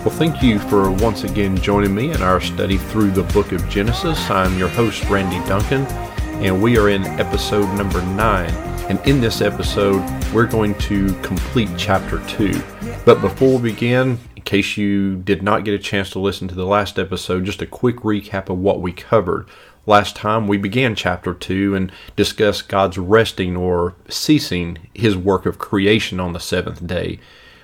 Well, thank you for once again joining me in our study through the book of Genesis. I'm your host, Randy Duncan, and we are in episode number nine. And in this episode, we're going to complete chapter two. But before we begin, in case you did not get a chance to listen to the last episode, just a quick recap of what we covered. Last time we began chapter 2 and discussed God's resting or ceasing his work of creation on the seventh day.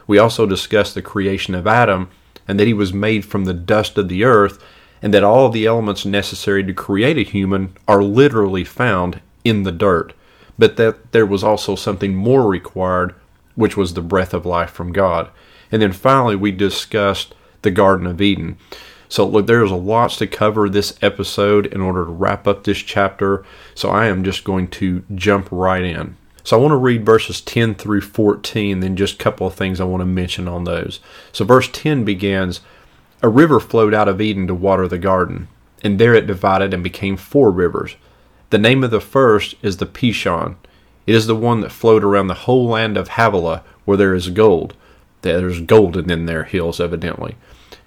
We also discussed the creation of Adam and that he was made from the dust of the earth, and that all of the elements necessary to create a human are literally found in the dirt, but that there was also something more required, which was the breath of life from God. And then finally, we discussed the Garden of Eden. So, look, there's a lots to cover this episode in order to wrap up this chapter. So, I am just going to jump right in. So I want to read verses 10 through 14, then just a couple of things I want to mention on those. So verse 10 begins A river flowed out of Eden to water the garden, and there it divided and became four rivers. The name of the first is the Pishon. It is the one that flowed around the whole land of Havilah, where there is gold. There's gold in their hills, evidently.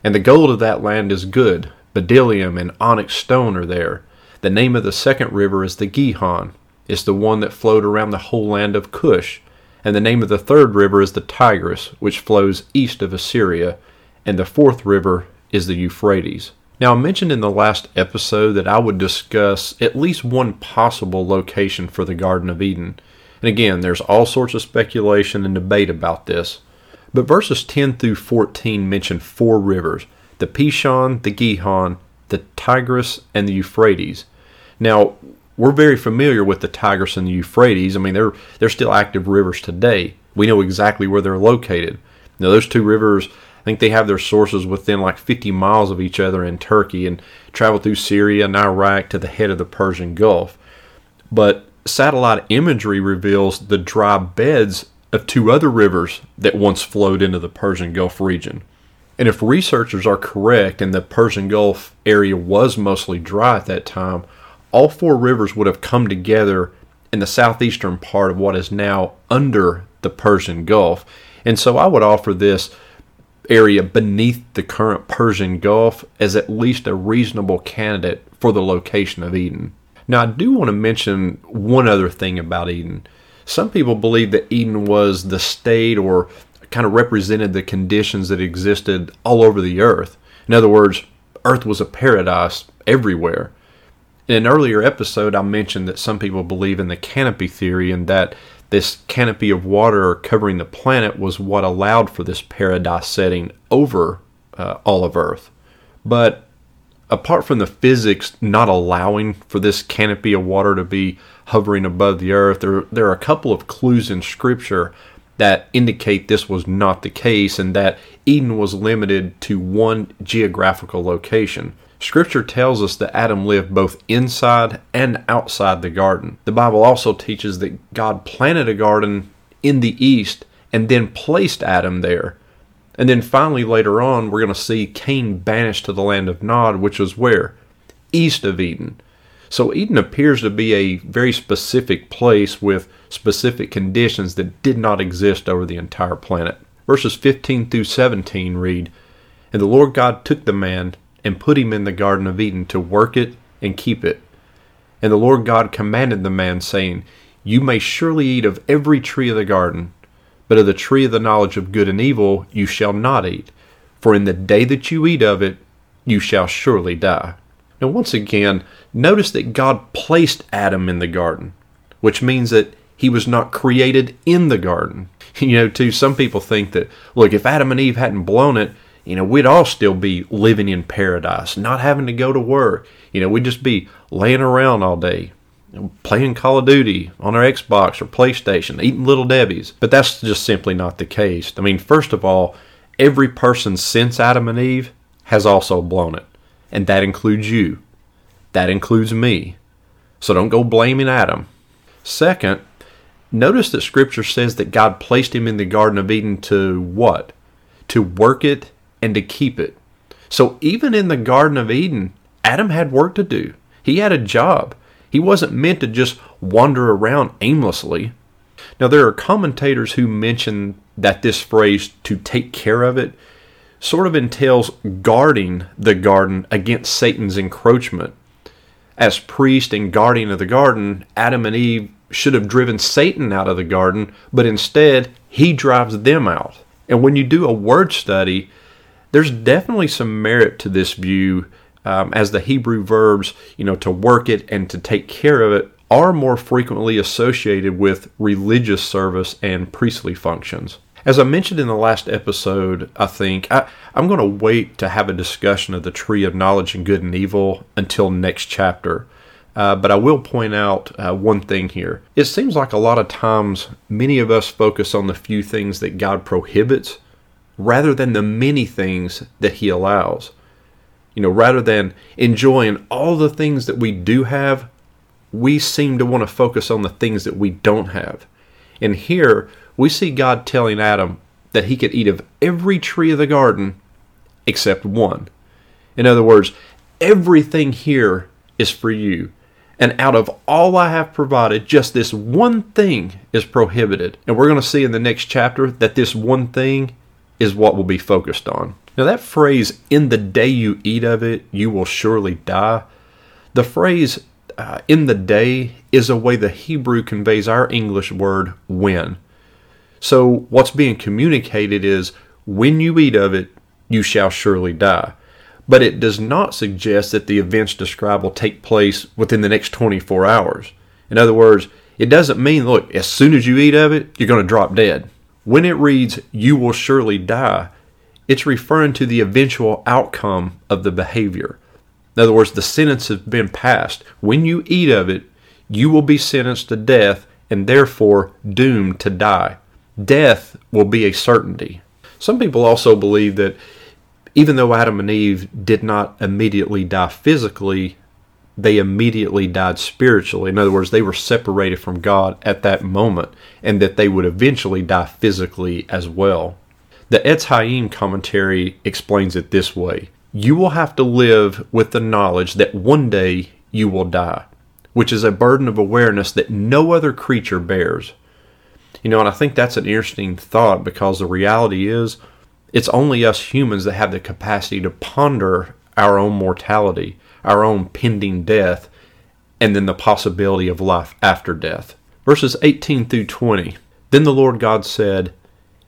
And the gold of that land is good. Bdellium and onyx stone are there. The name of the second river is the Gihon is the one that flowed around the whole land of Cush, and the name of the third river is the Tigris, which flows east of Assyria, and the fourth river is the Euphrates. Now, I mentioned in the last episode that I would discuss at least one possible location for the Garden of Eden. And again, there's all sorts of speculation and debate about this. But verses 10 through 14 mention four rivers the Pishon, the Gihon, the Tigris, and the Euphrates. Now, we're very familiar with the Tigris and the Euphrates. I mean, they're they're still active rivers today. We know exactly where they're located. Now, those two rivers, I think they have their sources within like 50 miles of each other in Turkey and travel through Syria and Iraq to the head of the Persian Gulf. But satellite imagery reveals the dry beds of two other rivers that once flowed into the Persian Gulf region. And if researchers are correct and the Persian Gulf area was mostly dry at that time, all four rivers would have come together in the southeastern part of what is now under the Persian Gulf. And so I would offer this area beneath the current Persian Gulf as at least a reasonable candidate for the location of Eden. Now, I do want to mention one other thing about Eden. Some people believe that Eden was the state or kind of represented the conditions that existed all over the earth. In other words, earth was a paradise everywhere. In an earlier episode, I mentioned that some people believe in the canopy theory and that this canopy of water covering the planet was what allowed for this paradise setting over uh, all of Earth. But apart from the physics not allowing for this canopy of water to be hovering above the Earth, there, there are a couple of clues in Scripture that indicate this was not the case and that Eden was limited to one geographical location. Scripture tells us that Adam lived both inside and outside the garden. The Bible also teaches that God planted a garden in the east and then placed Adam there. And then finally, later on, we're going to see Cain banished to the land of Nod, which was where? East of Eden. So Eden appears to be a very specific place with specific conditions that did not exist over the entire planet. Verses 15 through 17 read And the Lord God took the man and put him in the Garden of Eden to work it and keep it. And the Lord God commanded the man, saying, You may surely eat of every tree of the garden, but of the tree of the knowledge of good and evil you shall not eat, for in the day that you eat of it, you shall surely die. Now, once again, notice that God placed Adam in the garden, which means that he was not created in the garden. You know, too, some people think that, look, if Adam and Eve hadn't blown it, you know, we'd all still be living in paradise, not having to go to work. You know, we'd just be laying around all day, playing Call of Duty on our Xbox or PlayStation, eating Little Debbie's. But that's just simply not the case. I mean, first of all, every person since Adam and Eve has also blown it. And that includes you. That includes me. So don't go blaming Adam. Second, notice that Scripture says that God placed him in the Garden of Eden to what? To work it and to keep it. So even in the Garden of Eden, Adam had work to do. He had a job. He wasn't meant to just wander around aimlessly. Now, there are commentators who mention that this phrase, to take care of it, sort of entails guarding the garden against Satan's encroachment. As priest and guardian of the garden, Adam and Eve should have driven Satan out of the garden, but instead, he drives them out. And when you do a word study, there's definitely some merit to this view um, as the Hebrew verbs, you know, to work it and to take care of it are more frequently associated with religious service and priestly functions. As I mentioned in the last episode, I think I, am going to wait to have a discussion of the tree of knowledge and good and evil until next chapter. Uh, but I will point out uh, one thing here. It seems like a lot of times many of us focus on the few things that God prohibits rather than the many things that He allows. You know, rather than enjoying all the things that we do have, we seem to want to focus on the things that we don't have. And here we see God telling Adam that he could eat of every tree of the garden except one. In other words, everything here is for you. And out of all I have provided, just this one thing is prohibited. And we're going to see in the next chapter that this one thing is what will be focused on. Now, that phrase, in the day you eat of it, you will surely die, the phrase, uh, in the day, is a way the Hebrew conveys our English word when. So, what's being communicated is, when you eat of it, you shall surely die. But it does not suggest that the events described will take place within the next 24 hours. In other words, it doesn't mean, look, as soon as you eat of it, you're going to drop dead. When it reads, you will surely die, it's referring to the eventual outcome of the behavior. In other words, the sentence has been passed. When you eat of it, you will be sentenced to death and therefore doomed to die. Death will be a certainty. Some people also believe that even though Adam and Eve did not immediately die physically, they immediately died spiritually. In other words, they were separated from God at that moment, and that they would eventually die physically as well. The Etz Chaim commentary explains it this way You will have to live with the knowledge that one day you will die, which is a burden of awareness that no other creature bears. You know, and I think that's an interesting thought because the reality is it's only us humans that have the capacity to ponder our own mortality our own pending death, and then the possibility of life after death. Verses 18 through 20. Then the Lord God said,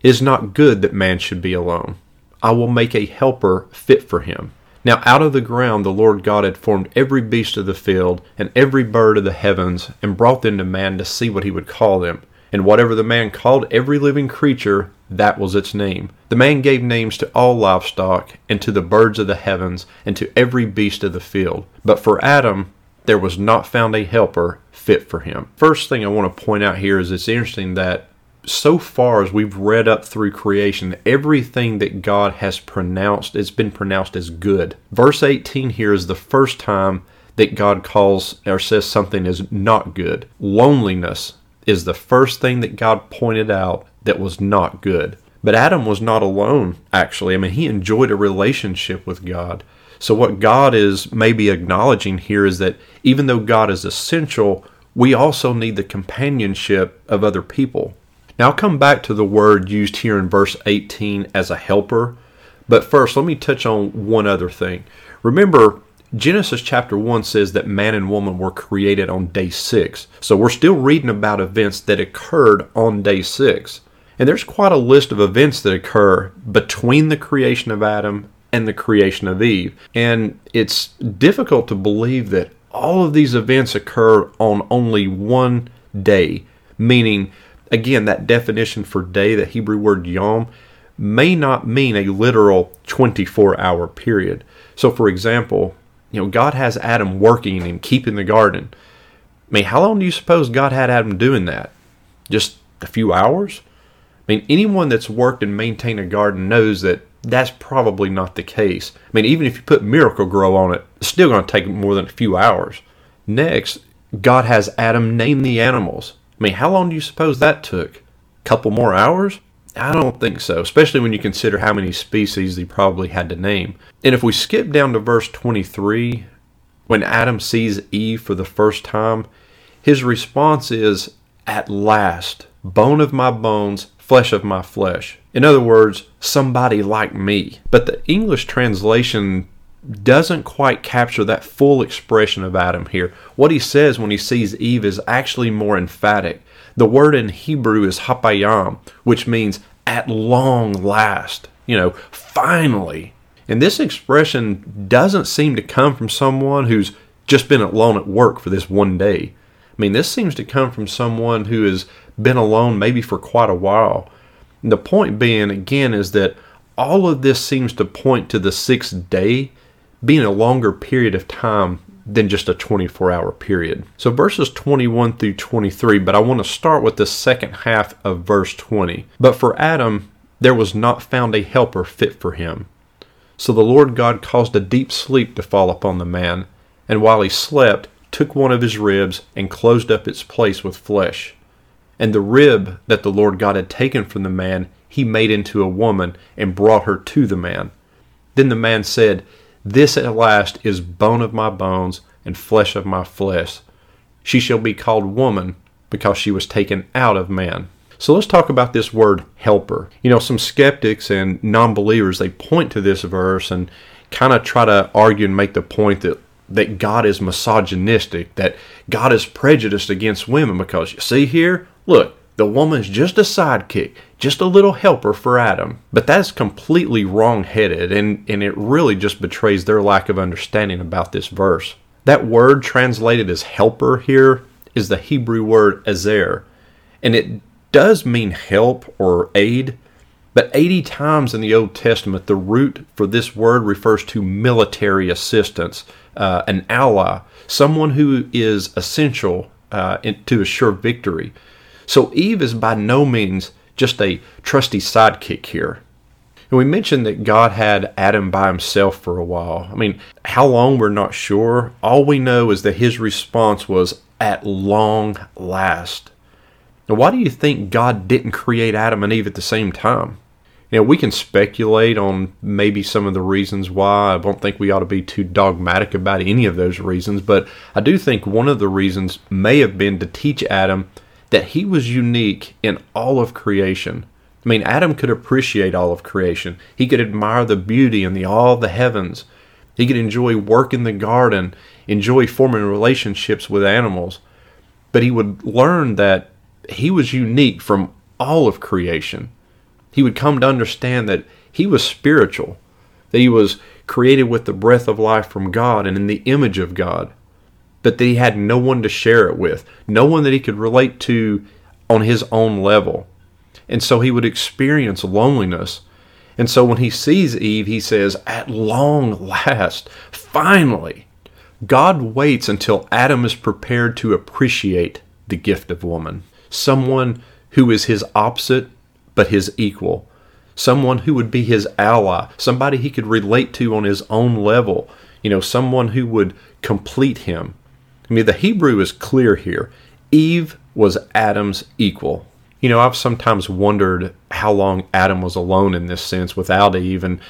It is not good that man should be alone. I will make a helper fit for him. Now out of the ground the Lord God had formed every beast of the field and every bird of the heavens, and brought them to man to see what he would call them. And whatever the man called every living creature, that was its name. The man gave names to all livestock, and to the birds of the heavens, and to every beast of the field. But for Adam, there was not found a helper fit for him. First thing I want to point out here is it's interesting that so far as we've read up through creation, everything that God has pronounced, it's been pronounced as good. Verse 18 here is the first time that God calls or says something is not good. Loneliness is the first thing that God pointed out that was not good. But Adam was not alone, actually. I mean, he enjoyed a relationship with God. So, what God is maybe acknowledging here is that even though God is essential, we also need the companionship of other people. Now, I'll come back to the word used here in verse 18 as a helper. But first, let me touch on one other thing. Remember, Genesis chapter 1 says that man and woman were created on day 6. So we're still reading about events that occurred on day 6. And there's quite a list of events that occur between the creation of Adam and the creation of Eve. And it's difficult to believe that all of these events occur on only one day, meaning, again, that definition for day, the Hebrew word yom, may not mean a literal 24 hour period. So, for example, you know, God has Adam working and keeping the garden. I mean, how long do you suppose God had Adam doing that? Just a few hours? I mean, anyone that's worked and maintained a garden knows that that's probably not the case. I mean, even if you put Miracle-Gro on it, it's still going to take more than a few hours. Next, God has Adam name the animals. I mean, how long do you suppose that took? A couple more hours? I don't think so, especially when you consider how many species he probably had to name. And if we skip down to verse 23, when Adam sees Eve for the first time, his response is, At last, bone of my bones, flesh of my flesh. In other words, somebody like me. But the English translation doesn't quite capture that full expression of Adam here. What he says when he sees Eve is actually more emphatic. The word in Hebrew is hapayam, which means at long last, you know, finally. And this expression doesn't seem to come from someone who's just been alone at work for this one day. I mean, this seems to come from someone who has been alone maybe for quite a while. And the point being, again, is that all of this seems to point to the sixth day being a longer period of time than just a 24 hour period. So verses 21 through 23, but I want to start with the second half of verse 20. But for Adam, there was not found a helper fit for him. So the Lord God caused a deep sleep to fall upon the man, and while he slept, took one of his ribs and closed up its place with flesh. And the rib that the Lord God had taken from the man, he made into a woman and brought her to the man. Then the man said, This at last is bone of my bones and flesh of my flesh. She shall be called woman because she was taken out of man. So let's talk about this word helper. You know, some skeptics and non believers, they point to this verse and kind of try to argue and make the point that that God is misogynistic, that God is prejudiced against women because you see here, look, the woman's just a sidekick, just a little helper for Adam. But that's completely wrong headed, and, and it really just betrays their lack of understanding about this verse. That word translated as helper here is the Hebrew word ezer, and it does mean help or aid, but 80 times in the Old Testament, the root for this word refers to military assistance, uh, an ally, someone who is essential uh, in, to assure victory. So Eve is by no means just a trusty sidekick here. And we mentioned that God had Adam by himself for a while. I mean, how long we're not sure. All we know is that his response was at long last. Now, why do you think God didn't create Adam and Eve at the same time? You know, we can speculate on maybe some of the reasons why. I don't think we ought to be too dogmatic about any of those reasons, but I do think one of the reasons may have been to teach Adam that he was unique in all of creation. I mean, Adam could appreciate all of creation. He could admire the beauty and the all the heavens. He could enjoy work in the garden, enjoy forming relationships with animals. But he would learn that he was unique from all of creation. He would come to understand that he was spiritual, that he was created with the breath of life from God and in the image of God, but that he had no one to share it with, no one that he could relate to on his own level. And so he would experience loneliness. And so when he sees Eve, he says, At long last, finally, God waits until Adam is prepared to appreciate the gift of woman someone who is his opposite but his equal, someone who would be his ally, somebody he could relate to on his own level, you know, someone who would complete him. I mean, the Hebrew is clear here. Eve was Adam's equal. You know, I've sometimes wondered how long Adam was alone in this sense without Eve and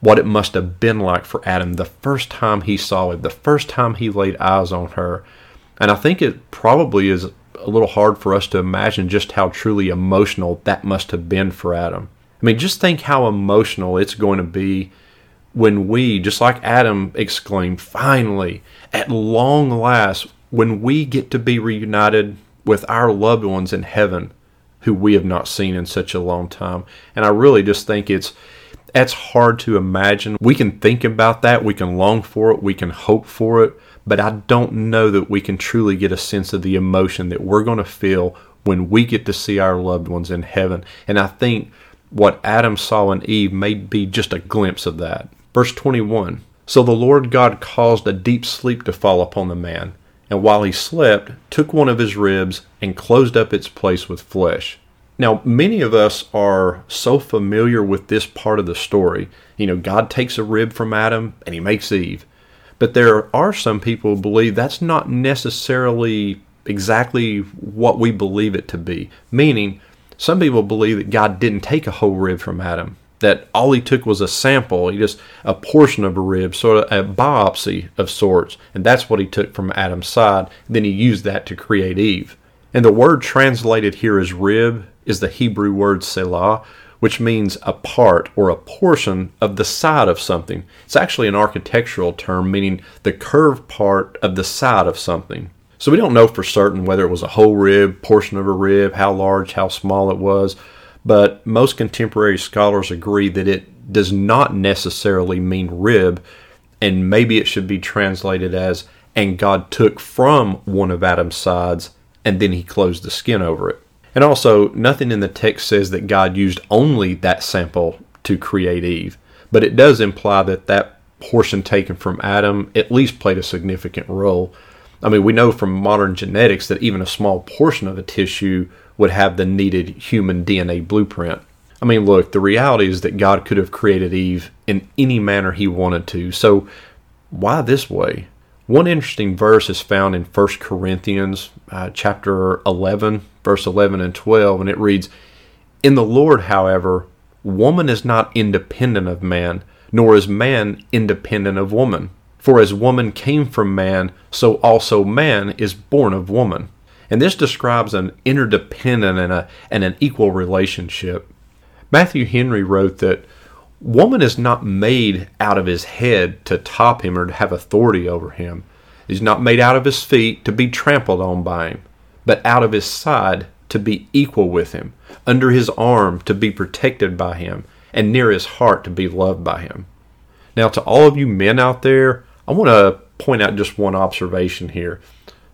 what it must have been like for Adam the first time he saw Eve, the first time he laid eyes on her. And I think it probably is a little hard for us to imagine just how truly emotional that must have been for Adam. I mean, just think how emotional it's going to be when we, just like Adam exclaimed, finally, at long last, when we get to be reunited with our loved ones in heaven who we have not seen in such a long time. And I really just think it's that's hard to imagine. We can think about that, we can long for it, we can hope for it, but I don't know that we can truly get a sense of the emotion that we're going to feel when we get to see our loved ones in heaven. And I think what Adam saw in Eve may be just a glimpse of that. Verse 21 So the Lord God caused a deep sleep to fall upon the man, and while he slept, took one of his ribs and closed up its place with flesh. Now, many of us are so familiar with this part of the story. You know, God takes a rib from Adam and he makes Eve. But there are some people who believe that's not necessarily exactly what we believe it to be. Meaning, some people believe that God didn't take a whole rib from Adam, that all he took was a sample, he just a portion of a rib, sort of a biopsy of sorts, and that's what he took from Adam's side. Then he used that to create Eve. And the word translated here as rib is the Hebrew word tsela, which means a part or a portion of the side of something. It's actually an architectural term meaning the curved part of the side of something. So we don't know for certain whether it was a whole rib, portion of a rib, how large, how small it was, but most contemporary scholars agree that it does not necessarily mean rib, and maybe it should be translated as, and God took from one of Adam's sides, and then he closed the skin over it. And also, nothing in the text says that God used only that sample to create Eve, but it does imply that that portion taken from Adam at least played a significant role. I mean, we know from modern genetics that even a small portion of a tissue would have the needed human DNA blueprint. I mean, look, the reality is that God could have created Eve in any manner he wanted to. So, why this way? One interesting verse is found in 1 Corinthians uh, chapter 11, verse 11 and 12, and it reads, In the Lord, however, woman is not independent of man, nor is man independent of woman. For as woman came from man, so also man is born of woman. And this describes an interdependent and, a, and an equal relationship. Matthew Henry wrote that Woman is not made out of his head to top him or to have authority over him. He's not made out of his feet to be trampled on by him, but out of his side to be equal with him, under his arm to be protected by him, and near his heart to be loved by him. Now, to all of you men out there, I want to point out just one observation here.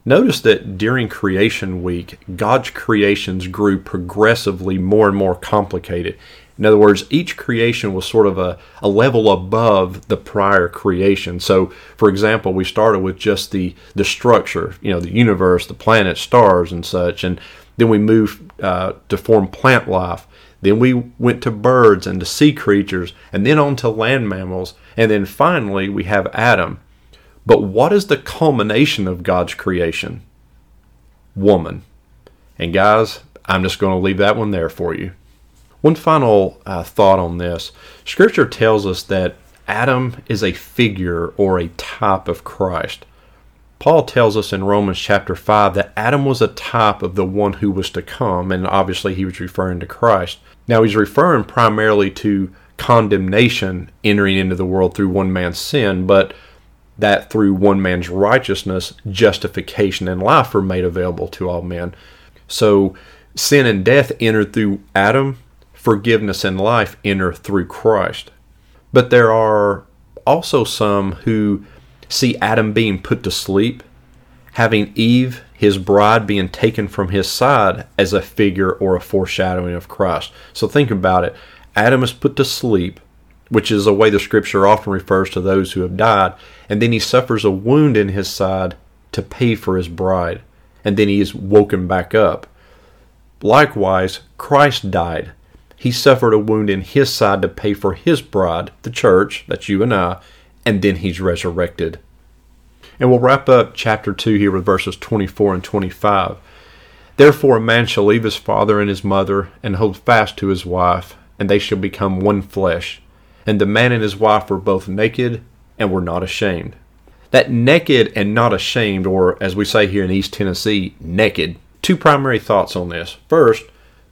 Notice that during creation week, God's creations grew progressively more and more complicated. In other words, each creation was sort of a, a level above the prior creation. So, for example, we started with just the, the structure, you know, the universe, the planets, stars, and such. And then we moved uh, to form plant life. Then we went to birds and to sea creatures, and then on to land mammals. And then finally, we have Adam. But what is the culmination of God's creation? Woman. And guys, I'm just going to leave that one there for you. One final uh, thought on this Scripture tells us that Adam is a figure or a type of Christ. Paul tells us in Romans chapter 5 that Adam was a type of the one who was to come, and obviously he was referring to Christ. Now he's referring primarily to condemnation entering into the world through one man's sin, but that through one man's righteousness, justification and life were made available to all men. So sin and death entered through Adam, forgiveness and life enter through Christ. But there are also some who see Adam being put to sleep, having Eve, his bride, being taken from his side as a figure or a foreshadowing of Christ. So think about it. Adam is put to sleep, which is a way the scripture often refers to those who have died, and then he suffers a wound in his side to pay for his bride, and then he is woken back up. Likewise, Christ died he suffered a wound in his side to pay for his bride, the church, that's you and I, and then he's resurrected. And we'll wrap up chapter 2 here with verses 24 and 25. Therefore, a man shall leave his father and his mother, and hold fast to his wife, and they shall become one flesh. And the man and his wife were both naked and were not ashamed. That naked and not ashamed, or as we say here in East Tennessee, naked. Two primary thoughts on this. First,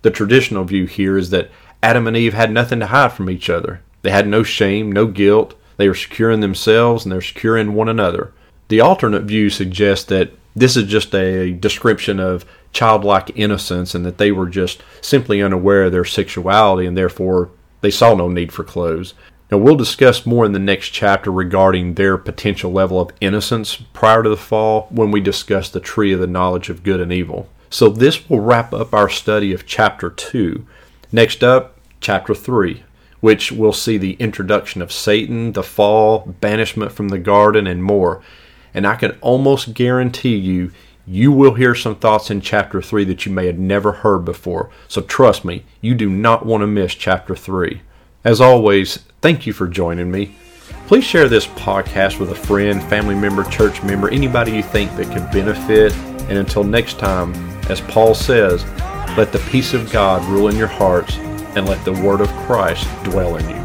the traditional view here is that Adam and Eve had nothing to hide from each other. They had no shame, no guilt. They were secure in themselves and they're secure in one another. The alternate view suggests that this is just a description of childlike innocence and that they were just simply unaware of their sexuality and therefore they saw no need for clothes. Now, we'll discuss more in the next chapter regarding their potential level of innocence prior to the fall when we discuss the tree of the knowledge of good and evil. So, this will wrap up our study of chapter 2. Next up, chapter 3, which will see the introduction of Satan, the fall, banishment from the garden, and more. And I can almost guarantee you, you will hear some thoughts in chapter 3 that you may have never heard before. So trust me, you do not want to miss chapter 3. As always, thank you for joining me. Please share this podcast with a friend, family member, church member, anybody you think that could benefit. And until next time, as Paul says, let the peace of God rule in your hearts, and let the word of Christ dwell in you.